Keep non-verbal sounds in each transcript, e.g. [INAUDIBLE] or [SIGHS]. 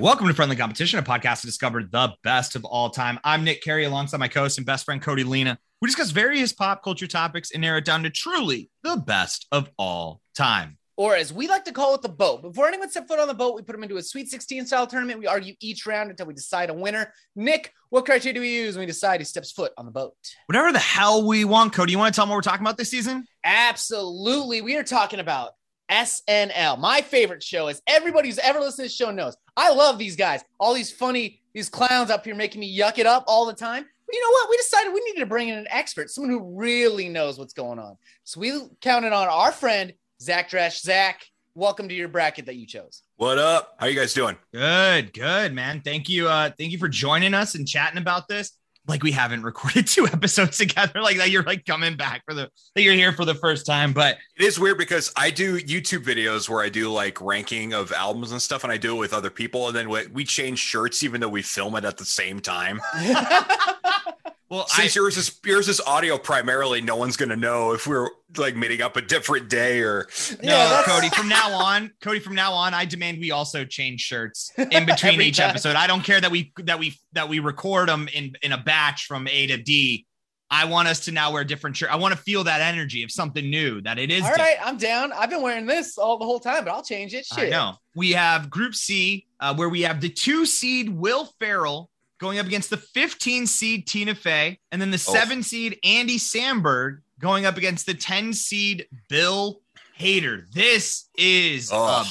Welcome to Friendly Competition, a podcast to discover the best of all time. I'm Nick Carey alongside my co host and best friend Cody Lena. We discuss various pop culture topics and narrow it down to truly the best of all time. Or as we like to call it, the boat. Before anyone steps foot on the boat, we put them into a Sweet 16 style tournament. We argue each round until we decide a winner. Nick, what criteria do we use when we decide who steps foot on the boat? Whatever the hell we want, Cody, you want to tell them what we're talking about this season? Absolutely. We are talking about SNL, my favorite show, as everybody who's ever listened to this show knows. I love these guys, all these funny, these clowns up here making me yuck it up all the time. But you know what? We decided we needed to bring in an expert, someone who really knows what's going on. So we counted on our friend, Zach Dresch. Zach, welcome to your bracket that you chose. What up? How you guys doing? Good, good, man. Thank you. Uh, thank you for joining us and chatting about this. Like we haven't recorded [LAUGHS] two episodes together, like that you're like coming back for the that you're here for the first time. But It is weird because I do YouTube videos where I do like ranking of albums and stuff, and I do it with other people, and then we, we change shirts even though we film it at the same time. [LAUGHS] [LAUGHS] well, I, Since yours is yours is audio primarily, no one's gonna know if we're like meeting up a different day or no, Yeah, Cody. From now on, Cody. From now on, I demand we also change shirts [LAUGHS] in between each time. episode. I don't care that we that we that we record them in in a batch from A to D. I want us to now wear different shirt. I want to feel that energy of something new. That it is. all different. I'm down. I've been wearing this all the whole time, but I'll change it. I know. We have Group C, uh, where we have the two seed Will Ferrell going up against the 15 seed Tina Fey, and then the Oh. seven seed Andy Samberg going up against the 10 seed Bill Hader. This is oh, a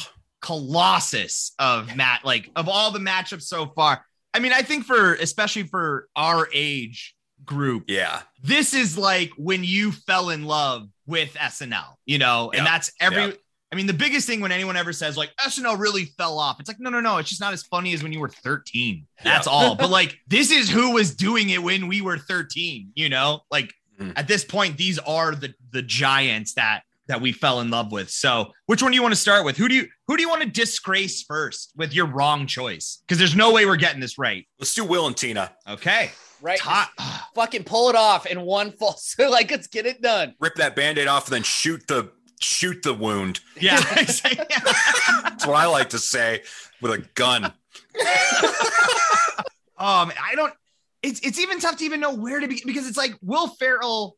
colossus of Matt, like of all the matchups so far. I mean, I think for especially for our age group, yeah. this is like when you fell in love with SNL, you know, and Yeah. that's every. Yeah. I mean, the biggest thing when anyone ever says like SNL really fell off, it's like no, no, no, it's just not as funny as when you were 13. That's all. But like, [LAUGHS] this is who was doing it when we were 13. You know, like Mhm. at this point, these are the the giants that that we fell in love with. So, which one do you want to start with? Who do you who do you want to disgrace first with your wrong choice? Because there's no way we're getting this right. Let's do Will and Tina. Okay, Right. Top. Fucking pull it off in one [LAUGHS] fall. So like, let's get it done. Rip that band-aid off and then shoot the shoot the wound. Yeah. [LAUGHS] That's what I like to say with a gun. [LAUGHS] Um, I don't. It's it's even tough to even know where to begin because it's like Will Ferrell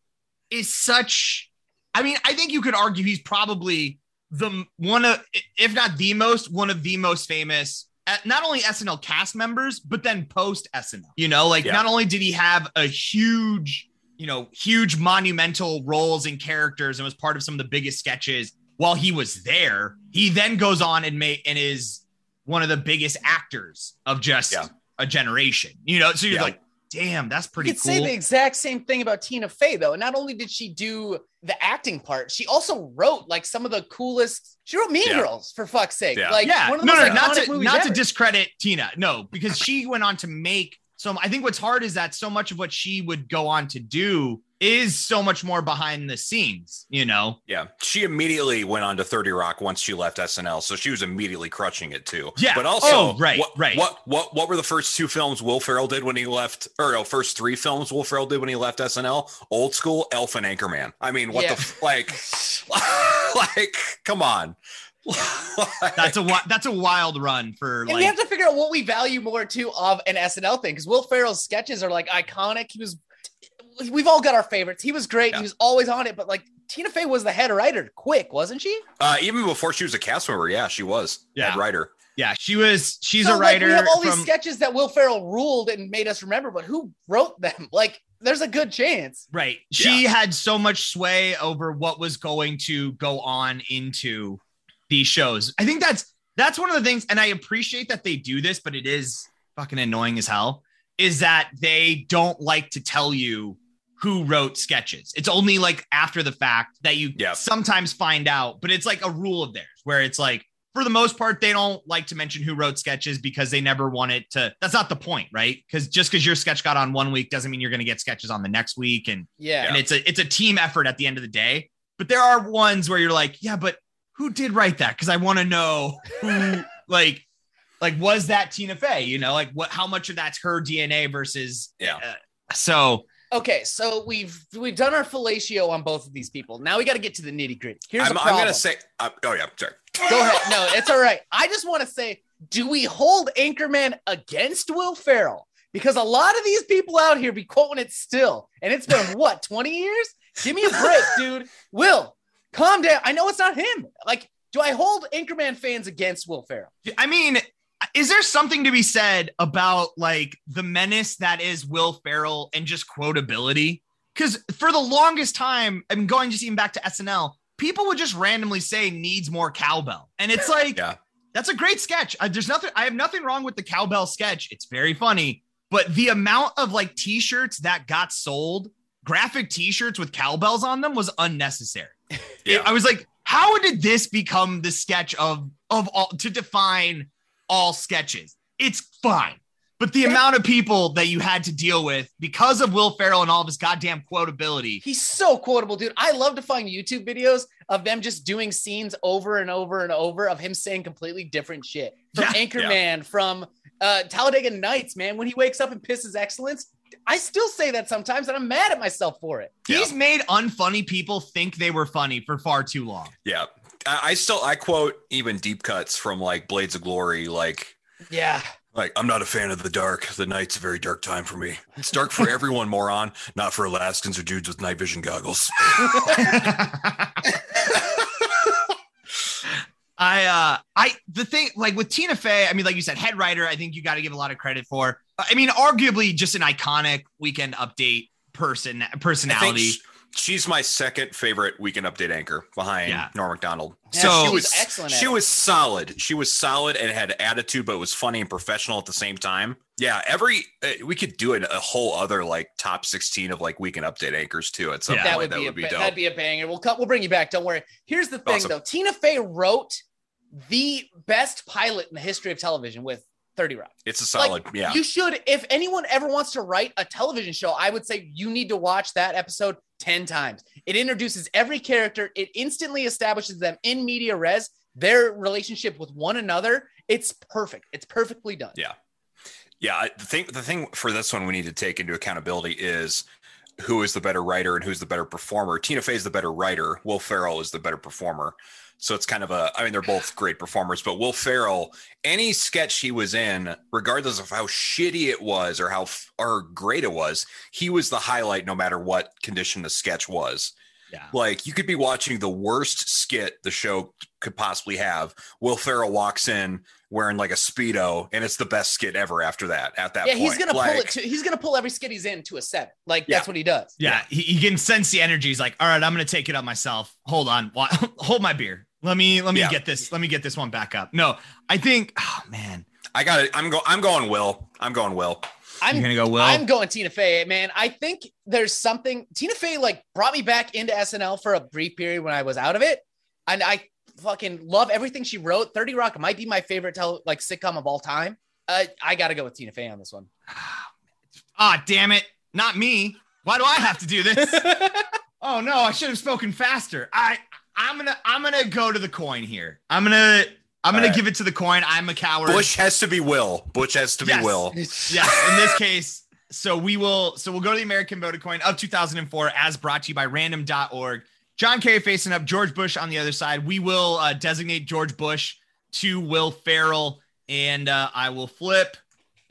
is such. I mean, I think you could argue he's probably the one of, if not the most, one of the most famous. uh, Not only SNL cast members, but then post SNL. You know, like Yeah. not only did he have a huge, you know, huge monumental roles and characters and was part of some of the biggest sketches while he was there, he then goes on and made and is one of the biggest actors of just Yeah. a generation. You know, so you're Yeah. like, damn, that's pretty You could cool. say the exact same thing about Tina Fey, though. Not only did she do the acting part, she also wrote like some of the coolest. She wrote Mean Yeah. Girls for fuck's sake. Yeah. Like yeah, one of the no, most no, not to movies not to discredit Tina, no, because she went on to make so. I think what's hard is that so much of what she would go on to do is so much more behind the scenes. You know, Yeah, she immediately went on to 30 Rock once she left SNL, so she was immediately crushing it too. Yeah. but oh, also, Oh, right, what, right. What what what were the first two films Will Ferrell did when he left, or no, first three films Will Ferrell did when he left SNL? Old School, Elf, and Anchorman. I mean, what Yeah. the like, [LAUGHS] like, come on. That's a that's a wild run for and like. we have to figure out what we value more too of an SNL thing because Will Ferrell's sketches are like iconic. He was, we've all got our favorites. He was great. Yeah. He was always on it. But like Tina Fey was the head writer, quick, wasn't she? uh, even before she was a cast member, yeah, she was Yeah. head writer. yeah, she was. She's So, a writer. Like, we have all from, these sketches that Will Ferrell ruled and made us remember, but who wrote them? [LAUGHS] Like, there's a good chance. Right. She had so much sway over what was going to go on into these shows. I think that's that's one of the things, and I appreciate that they do this, but it is fucking annoying as hell. Is that they don't like to tell you who wrote sketches. It's only like after the fact that you Yeah. sometimes find out, but it's like a rule of theirs where it's like for the most part, they don't like to mention who wrote sketches because they never want it to. That's not the point, right? Because just because your sketch got on one week doesn't mean you're going to get sketches on the next week, and Yeah. and it's a it's a team effort at the end of the day. But there are ones where you're like, yeah, but who did write that? Because I want to know who [LAUGHS] like like was that Tina Fey? You know, like what? How much of that's her DNA versus Yeah. uh, so Okay, so we've we've done our fellatio on both of these people. Now we got to get to the nitty gritty. Here's I'm, a I'm gonna say, uh, oh yeah, sorry. Go ahead. No, it's all right. I just want to say do we hold Anchorman against Will Ferrell? Because a lot of these people out here be quoting it still, and it's been what 20 years? Give me a break, dude. Will, calm down. I know it's not him. Like, do I hold Anchorman fans against Will Ferrell? I mean, is there something to be said about like the menace that is Will Ferrell and just quotability? Because for the longest time, I'm going just even back to SNL, people would just randomly say needs more cowbell, and it's [LAUGHS] like, Yeah. that's a great sketch. Uh, there's nothing. I have nothing wrong with the cowbell sketch. It's very funny, but the amount of like T-shirts that got sold, graphic T-shirts with cowbells on them, was unnecessary. Yeah. I was like, how did this become the sketch of of all to define all sketches? It's fine. But the amount of people that you had to deal with because of Will Ferrell and all of his goddamn quotability. He's so quotable, dude. I love to find YouTube videos of them just doing scenes over and over and over of him saying completely different shit. From Yeah. Anchorman, from uh, Talladega Nights, man, when he wakes up and pisses excellence. I still say that sometimes, and I'm mad at myself for it. Yeah. He's made unfunny people think they were funny for far too long. Yeah. I, I still I quote even deep cuts from like Blades of Glory, like Yeah. like I'm not a fan of the dark. The night's a very dark time for me. It's dark for [LAUGHS] everyone, moron, not for Alaskans or dudes with night vision goggles. [LAUGHS] [LAUGHS] I uh I the thing like with Tina Fey, I mean, like you said, head writer, I think you got to give a lot of credit for. I mean, arguably just an iconic weekend update person personality. she's my second favorite weekend update anchor behind Yeah. Norm Macdonald. Yeah, So- she she was was excellent. She was solid. She was solid and had attitude, but was funny and professional at the same time. Yeah, every uh, we could do a, a whole other like top sixteen of like weekend update anchors too. At some Yeah. that point, would that be, would be a, dope. that'd be a banger. We'll cut. We'll bring you back. Don't worry. Here's the thing, Awesome. though. Tina Fey wrote the best pilot in the history of television with 30 Rock. it's a solid. yeah, You should, if anyone ever wants to write a television show, I would say you need to watch that episode 10 times. It introduces every character, it instantly establishes them in media res, their relationship with one another. It's perfect. It's perfectly done. Yeah. Yeah, I- the thing the thing for this one we need to take into accountability is who is the better writer and who's the better performer. Tina Fey is the better writer. Will Ferrell is the better performer. So it's kind of a I mean they're both great performers, but Will Ferrell, any sketch he was in, regardless of how shitty it was or how or great it was, he was the highlight no matter what condition the sketch was. Yeah. Like you could be watching the worst skit the show could possibly have. Will Ferrell walks in wearing like a speedo, and it's the best skit ever. After that, at that Yeah, point, he's gonna like, pull it to he's gonna pull every skit he's in to a seven. Like Yeah. that's what he does. Yeah, he, he can sense the energy. He's like, all right, I'm gonna take it up myself. Hold on, [LAUGHS] hold my beer. Let me let me Yeah. get this. Let me get this one back up. No, I think. Oh man, I got it. I'm going. I'm going. Will. I'm going. Will. I'm you're gonna go Will. I'm going Tina Fey, man. I think there's something Tina Fey like brought me back into SNL for a brief period when I was out of it, and I fucking love everything she wrote. Thirty Rock might be my favorite tele- like sitcom of all time. Uh, I got to go with Tina Fey on this one. Ah, damn it, not me. Why do I have to do this? [LAUGHS] oh no, I should have spoken faster. I I'm gonna I'm gonna go to the coin here. I'm gonna I'm gonna give it to the coin. I'm a coward. Bush has to be Will. Bush has to be Yes. Will. [LAUGHS] Yes, in this case. So we will so we'll go to the American voted coin of 2004 as brought to you by random.org. John Kerry facing up George Bush on the other side. We will uh, designate George Bush to Will Ferrell and uh, I will flip.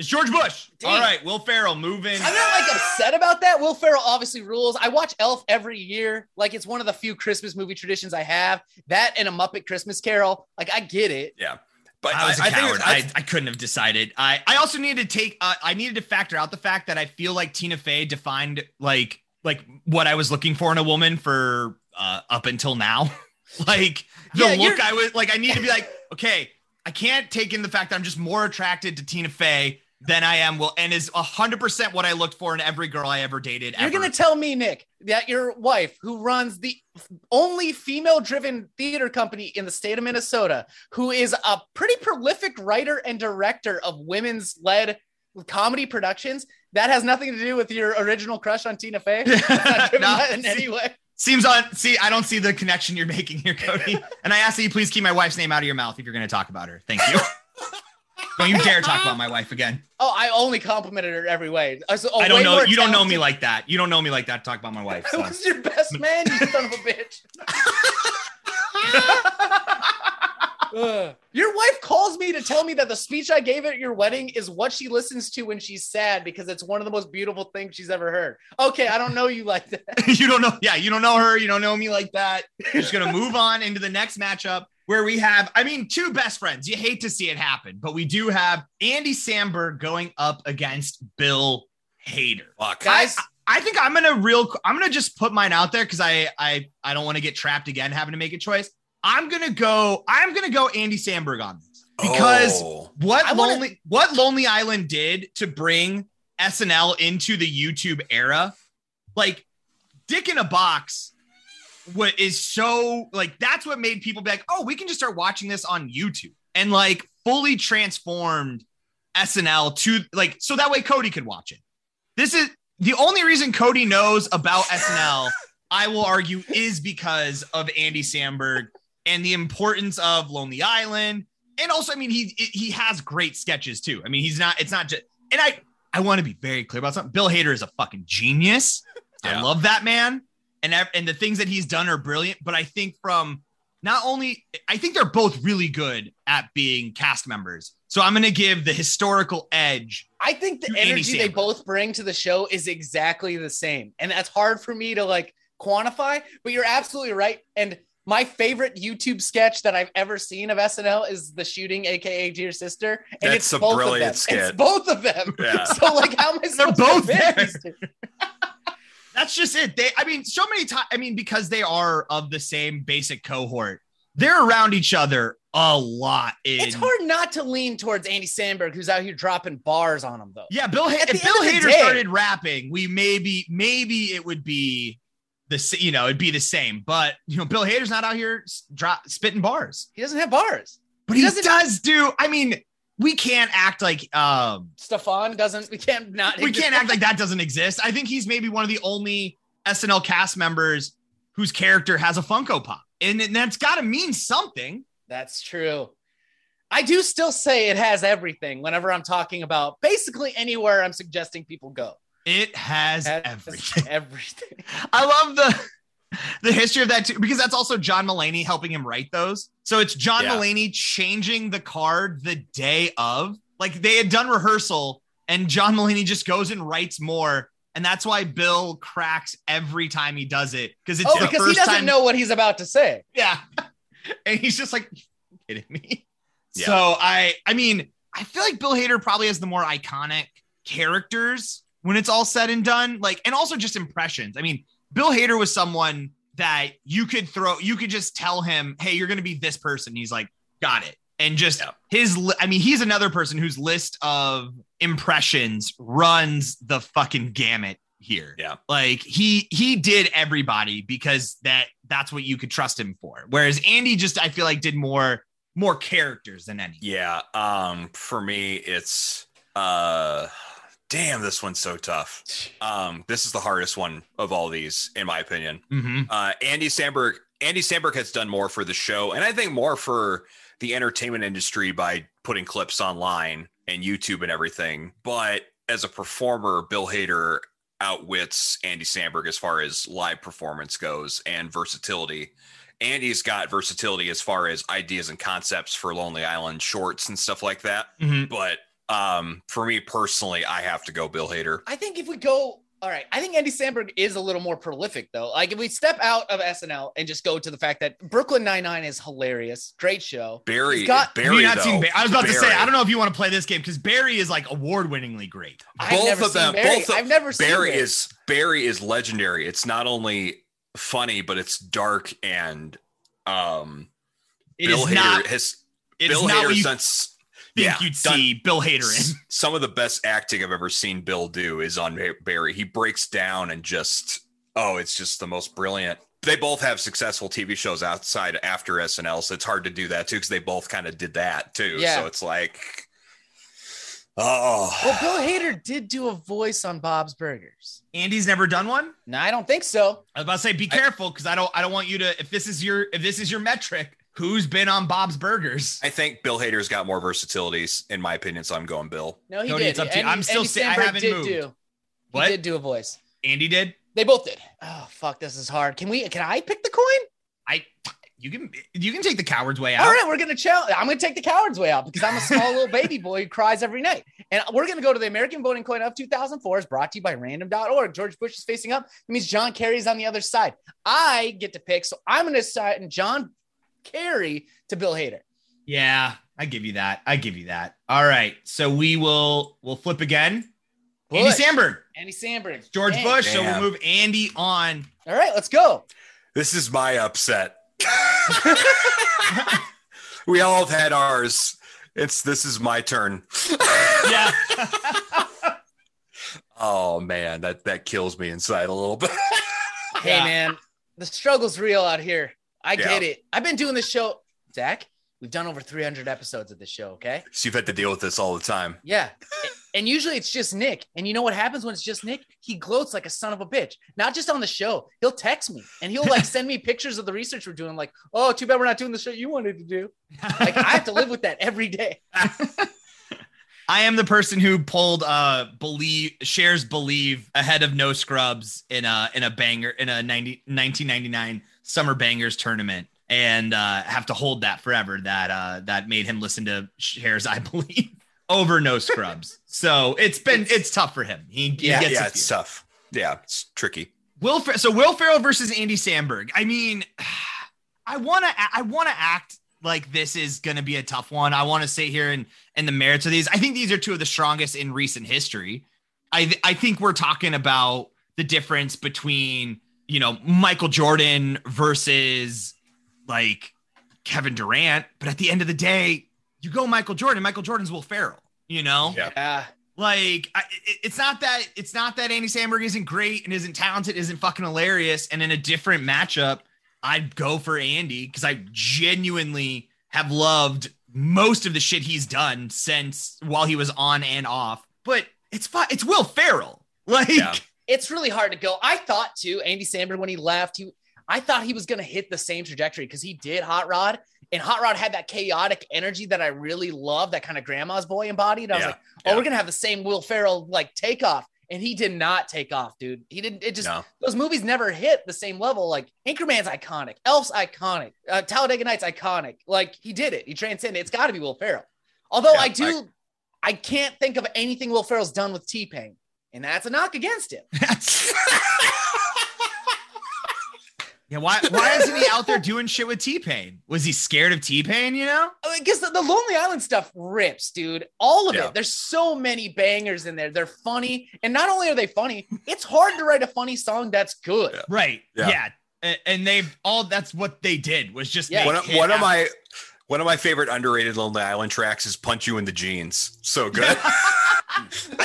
It's George Bush. Damn. All right, Will Ferrell moving. I'm not like upset about that. Will Ferrell obviously rules. I watch Elf every year. Like it's one of the few Christmas movie traditions I have. That and a Muppet Christmas Carol. Like I get it. Yeah. But I was a I, I coward. it's- I, I couldn't have decided. I, I also needed to take. Uh, I needed to factor out the fact that I feel like Tina Fey defined like like what I was looking for in a woman for uh, up until now. [LAUGHS] like the Yeah, look you're- I was like. I need to be like, okay, I can't take in the fact that I'm just more attracted to Tina Fey than I am Will, and is hundred percent what I looked for in every girl I ever dated. You're ever. gonna tell me, Nick, that your wife, who runs the only female-driven theater company in the state of Minnesota, who is a pretty prolific writer and director of women's-led comedy productions, that has nothing to do with your original crush on Tina Fey. [LAUGHS] Not No, in any way. Seems on. See, I don't see the connection you're making here, Cody. [LAUGHS] and I ask that you please keep my wife's name out of your mouth if you're going to talk about her. Thank you. [LAUGHS] don't you dare talk about my wife again. Oh, I only complimented her every way. I, was a oh, I don't know. You don't know me like that. You don't know me like that. Talk about my wife. [LAUGHS] I was your best man, you son of a bitch. [LAUGHS] Your wife calls me to tell me that the speech I gave at your wedding is what she listens to when she's sad because it's one of the most beautiful things she's ever heard. Okay, I don't know you like that. [LAUGHS] you don't know. Yeah, you don't know her. You don't know me like that. You're just gonna move on into the next matchup where we have, I mean, two best friends. You hate to see it happen, but we do have Andy Samberg going up against Bill Hader. Fuck. Guys, I, I think I'm gonna real. I'm gonna just put mine out there because I I I don't want to get trapped again having to make a choice. I'm gonna go. I'm gonna go Andy Samberg on this because Oh. what I wanna- lonely what Lonely Island did to bring SNL into the YouTube era, like Dick in a Box, what is so like that's what made people be like, oh, we can just start watching this on YouTube and like fully transformed SNL to like so that way Cody could watch it. This is the only reason Cody knows about SNL, [LAUGHS] I will argue, is because of Andy Samberg and the importance of Lonely Island. And also, I mean, he he has great sketches too. I mean, he's not, it's not just, and I I want to be very clear about something. Bill Hader is a fucking genius. I love that man. And and the things that he's done are brilliant. But I think from not only I think they're both really good at being cast members. So I'm gonna give the historical edge. I think the To Andy energy they both bring to the show is exactly the same. And that's hard for me to like quantify, but you're absolutely right. And my favorite YouTube sketch that I've ever seen of SNL is the shooting, aka Dear Sister. And That's it's a both brilliant of them. skit. It's both of them. Yeah. [LAUGHS] So like how am I? They're both to there. That's just it. They, I mean, so many times. I mean, because they are of the same basic cohort, they're around each other a lot. In, It's hard not to lean towards Andy Samberg, who's out here dropping bars on him, though. Yeah, Bill. At if Bill end of the Hader day- started rapping, we maybe maybe it would be the you know it'd be the same. But you know, Bill Hader's not out here drop spitting bars. He doesn't have bars. But He he, doesn't- does do. I mean, we can't act like um Stefan doesn't. We can't not. we can't act like that doesn't exist. I think he's maybe one of the only SNL cast members whose character has a Funko Pop, and, and that's got to mean something. That's true. I do still say it has everything whenever I'm talking about basically anywhere I'm suggesting people go. It has Has everything. Everything. [LAUGHS] I love the [LAUGHS] the history of that too, because that's also John Mulaney helping him write those. So it's John Yeah. Mulaney changing the card the day of. Like they had done rehearsal, and John Mulaney just goes and writes more. And that's why Bill cracks every time he does it. Because it's Oh, because he doesn't time know what he's about to say. Yeah. [LAUGHS] And he's just like, kidding me? [LAUGHS] Yeah. So I I mean, I feel like Bill Hader probably has the more iconic characters when it's all said and done. Like, and also just impressions. I mean, Bill Hader was someone that you could throw, you could just tell him, hey, you're gonna be this person. He's like, got it. And just Yeah. his I mean, he's another person whose list of impressions runs the fucking gamut here. Yeah. Like he he did everybody because that that's what you could trust him for. Whereas Andy just I feel like did more more characters than any. Yeah. Um, for me, it's uh damn, this one's so tough. Um, this is the hardest one of all these, in my opinion. Mm-hmm. Uh Andy Samberg, Andy Samberg has done more for the show, and I think more for the entertainment industry by putting clips online and YouTube and everything. But as a performer, Bill Hader outwits Andy Samberg as far as live performance goes and versatility. Andy's got versatility as far as ideas and concepts for Lonely Island shorts and stuff like that. Mm-hmm. But um, for me personally, I have to go Bill Hader. I think if we go, all right, I think Andy Samberg is a little more prolific though. Like if we step out of SNL and just go to the fact that Brooklyn Nine Nine is hilarious, great show. Barry, He's got- Barry, not though, seen Ba- I was about to say, I don't know if you want to play this game because Barry is like award-winningly great. I've Both never of seen them- Barry. both of- I've never seen Barry Barry. is Barry is legendary. It's not only funny, but it's dark and um It is Bill Hader not has it's Bill not Hader you since think yeah, you'd done- see Bill Hader in. some of the best acting I've ever seen Bill do is on Barry. He breaks down and just oh, it's just the most brilliant. They both have successful TV shows outside after SNL, so it's hard to do that too because they both kind of did that too. Yeah. So it's like, oh, Well, Bill Hader did do a voice on Bob's Burgers. Andy's never done one. No, I don't think so. I was about to say, be careful because I don't I don't want you to if this is your if this is your metric, who's been on Bob's Burgers? I think Bill Hader's got more versatilities in my opinion, so I'm going Bill. No, he Cody, did. it's up to you. Andy- I'm still Andy saying- I haven't did moved. do. What? He did do a voice. Andy did. They both did. Oh fuck, this is hard. Can we? Can I pick the coin? I you can you can take the coward's way out. All right, we're gonna challenge. I'm gonna take the coward's way out because I'm a small little baby boy who cries every night. And we're gonna go to the American voting coin of 2004. Is brought to you by Random.org. George Bush is facing up. It means John Kerry's on the other side. I get to pick, so I'm gonna side and John Kerry to Bill Hader. Yeah, I give you that. I give you that. All right, so we will we'll flip again. Andy Bush. Samberg, Andy Samberg, George Dang. Bush. So we'll move Andy on. All right, let's go. This is my upset. we all have had ours. It's this is my turn. Yeah. [LAUGHS] Oh man, that that kills me inside a little bit. Hey Yeah. man, the struggle's real out here. I get it. I've been doing this show, Zach. We've done over 300 episodes of this show. Okay. so you've had to deal with this all the time. Yeah. And usually it's just Nick. And you know what happens when it's just Nick? He gloats like a son of a bitch. Not just on the show. He'll text me and he'll like [LAUGHS] send me pictures of the research we're doing. Like, oh, too bad we're not doing the show you wanted to do. [LAUGHS] Like I have to live with that every day. [LAUGHS] I am the person who pulled uh believe Cher's believe ahead of no scrubs in a in a banger in a 90, 1999 summer bangers tournament and uh have to hold that forever that uh that made him listen to Cher's I [LAUGHS] believe over no scrubs. so it's been it's, tough for him. He, he Yeah, gets yeah, it's tough. Yeah, it's tricky. Will Fer- so Will Ferrell versus Andy Samberg. I mean, [SIGHS] I want to I want to act like this is going to be a tough one. I want to say here and and the merits of these. I think these are two of the strongest in recent history. I th- I think we're talking about the difference between you know Michael Jordan versus like Kevin Durant, but at the end of the day, you go Michael Jordan. Michael Jordan's Will Ferrell. You know, Yeah. Yeah. like I, it- it's not that it's not that Andy Samberg isn't great and isn't talented, isn't fucking hilarious. And in a different matchup, I'd go for Andy because I genuinely have loved most of the shit he's done since while he was on and off. But it's fine. It's Will Ferrell. [LAUGHS] Like Yeah. It's really hard to go. I thought too, Andy Samberg, when he left, he I thought he was gonna hit the same trajectory because he did Hot Rod. And Hot Rod had that chaotic energy that I really love, that kind of grandma's boy embodied. I was Yeah. like, oh, Yeah. we're gonna have the same Will Ferrell like takeoff. And he did not take off, dude. He didn't. It just No. those movies never hit the same level. Like Anchorman's iconic, Elf's iconic, uh, Talladega Nights iconic. Like he did it. He transcended. It's got to be Will Ferrell. Although Yeah, I do, I, can't think of anything Will Ferrell's done with T Pain, and that's a knock against him. [LAUGHS] yeah, why why isn't he out there doing shit with T Pain? Was he scared of T Pain? You know? I guess the, the Lonely Island stuff rips, dude. All of Yeah. it. There's so many bangers in there. They're funny, and not only are they funny, it's hard to write a funny song that's good. Yeah. Right. Yeah. Yeah. A- And they've all that's what they did was just Yeah. one of, one of my one of my favorite underrated Lonely Island tracks is "Punch You in the Jeans." So good. [LAUGHS] [LAUGHS]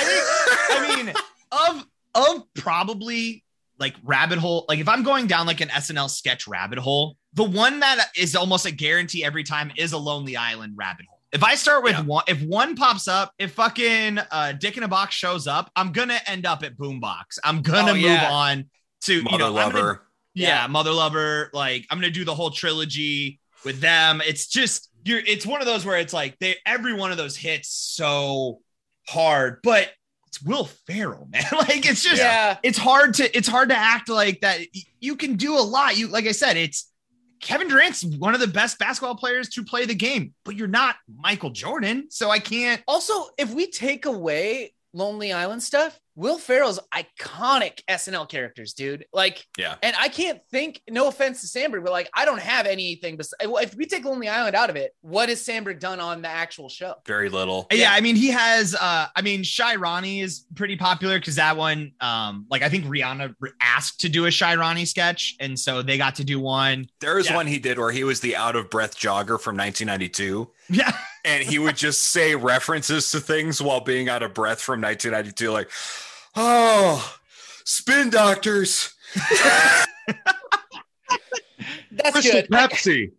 I mean of of probably like rabbit hole like if I'm going down like an SNL sketch rabbit hole the one that is almost a guarantee every time is a Lonely Island rabbit hole. If I start with Yeah. one if one pops up if fucking uh Dick in a Box shows up I'm gonna end up at Boombox. I'm gonna Oh, move yeah. on to you Mother know I'm gonna lover. yeah, Yeah. mother lover like i'm gonna do the whole trilogy with them it's just you're it's one of those where it's like they every one of those hits so hard but it's will ferrell man. [LAUGHS] Like it's just Yeah. it's hard to it's hard to act like that. You can do a lot. You like i said it's kevin durant's one of the best basketball players to play the game but you're not michael jordan so i can't. Also, if we take away Lonely Island stuff, Will Ferrell's iconic SNL characters, dude. Like, Yeah. and I can't think. No offense to Samberg, but like, I don't have anything. Bes- if we take Lonely Island out of it, what has Samberg done on the actual show? Very little. Yeah, I mean, he has. uh I mean, Shy Ronnie is pretty popular because that one, um, like I think Rihanna asked to do a Shy Ronnie sketch, and so they got to do one. There was Yeah. one he did where he was the out of breath jogger from 1992, Yeah, and he would just say references to things while being out of breath from 1992, like, "Oh, spin doctors, That's good. Pepsi.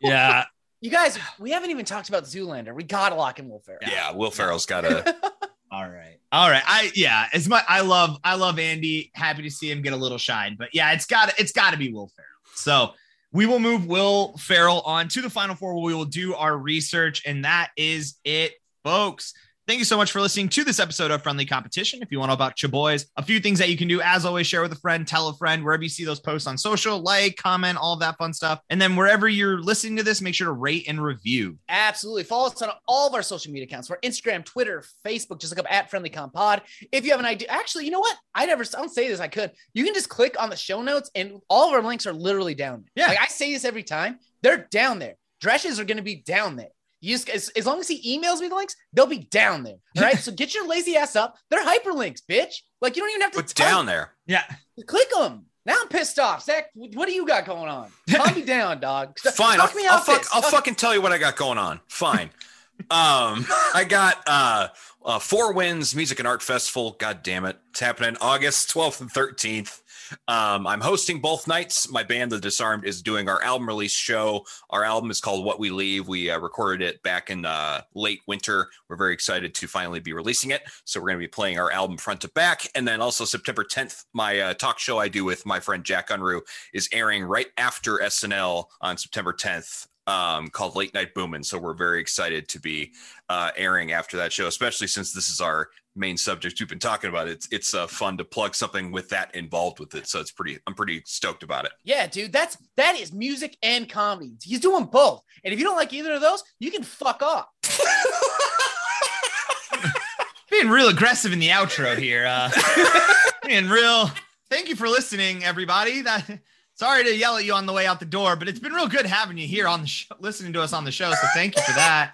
yeah. You guys, we haven't even talked about Zoolander. We gotta lock in Will Ferrell. Yeah, Will Ferrell's got a [LAUGHS] All right, all right. I yeah, as much I love I love Andy. Happy to see him get a little shine, but yeah, it's got to it's got to be Will Ferrell. So we will move Will Ferrell on to the final four. Where we will do our research, and that is it, folks. Thank you so much for listening to this episode of Friendly Competition. If you want to know about your boys, a few things that you can do, as always, share with a friend, tell a friend, wherever you see those posts on social, like, comment, all that fun stuff. And then wherever you're listening to this, make sure to rate and review. Absolutely. Follow us on all of our social media accounts. We're Instagram, Twitter, Facebook. Just look up at Friendly Comp Pod. If you have an idea, actually, you know what? I never, I don't say this. I could. You can just click on the show notes, and all of our links are literally down there. Yeah. Like I say this every time. They're down there. Dresses are going to be down there. You just, as, as long as he emails me the links, they'll be down there. All right. [LAUGHS] so get your lazy ass up. They're hyperlinks, bitch. Like you don't even have to Put type. down there. Yeah. Click them. Now I'm pissed off. Zach, what do you got going on? Calm me [LAUGHS] down, dog. Fine. Talk I'll, me I'll, out fuck, this. I'll Talk- fucking tell you what I got going on. Fine. [LAUGHS] um, I got uh, uh, Four Winds Music and Art Festival. God damn it. It's happening August 12th and 13th. Um, I'm hosting both nights. My band, The Disarmed, is doing our album release show. Our album is called What We Leave. We uh, recorded it back in uh, late winter. We're very excited to finally be releasing it. So we're going to be playing our album front to back. And then also September 10th, my uh, talk show I do with my friend Jack Unruh is airing right after SNL on September 10th. Um, called Late Night Boomin'. So we're very excited to be uh, airing after that show, especially since this is our main subject we've been talking about. It's it's uh, fun to plug something with that involved with it. So it's pretty. I'm pretty stoked about it. Yeah, dude, that's that is music and comedy. He's doing both. And if you don't like either of those, you can fuck off. [LAUGHS] Being real aggressive in the outro here. Uh, [LAUGHS] being real. Thank you for listening, everybody. That sorry to yell at you on the way out the door, but it's been real good having you here on the show, listening to us on the show. So thank you for that.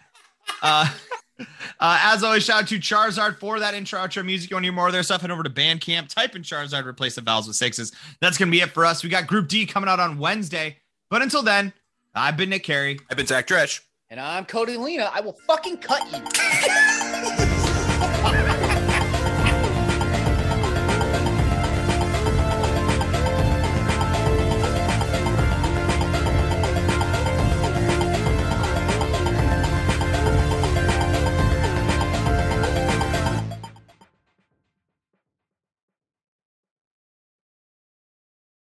Uh, [LAUGHS] uh, as always, shout out to Charizard for that intro outro music. You want to hear more of their stuff? Head over to Bandcamp, type in Charizard, replace the vowels with sixes. That's gonna be it for us. We got Group D coming out on Wednesday. But until then, I've been Nick Carey. I've been Zach Dresch. And I'm Cody Lena. I will fucking cut you. [LAUGHS]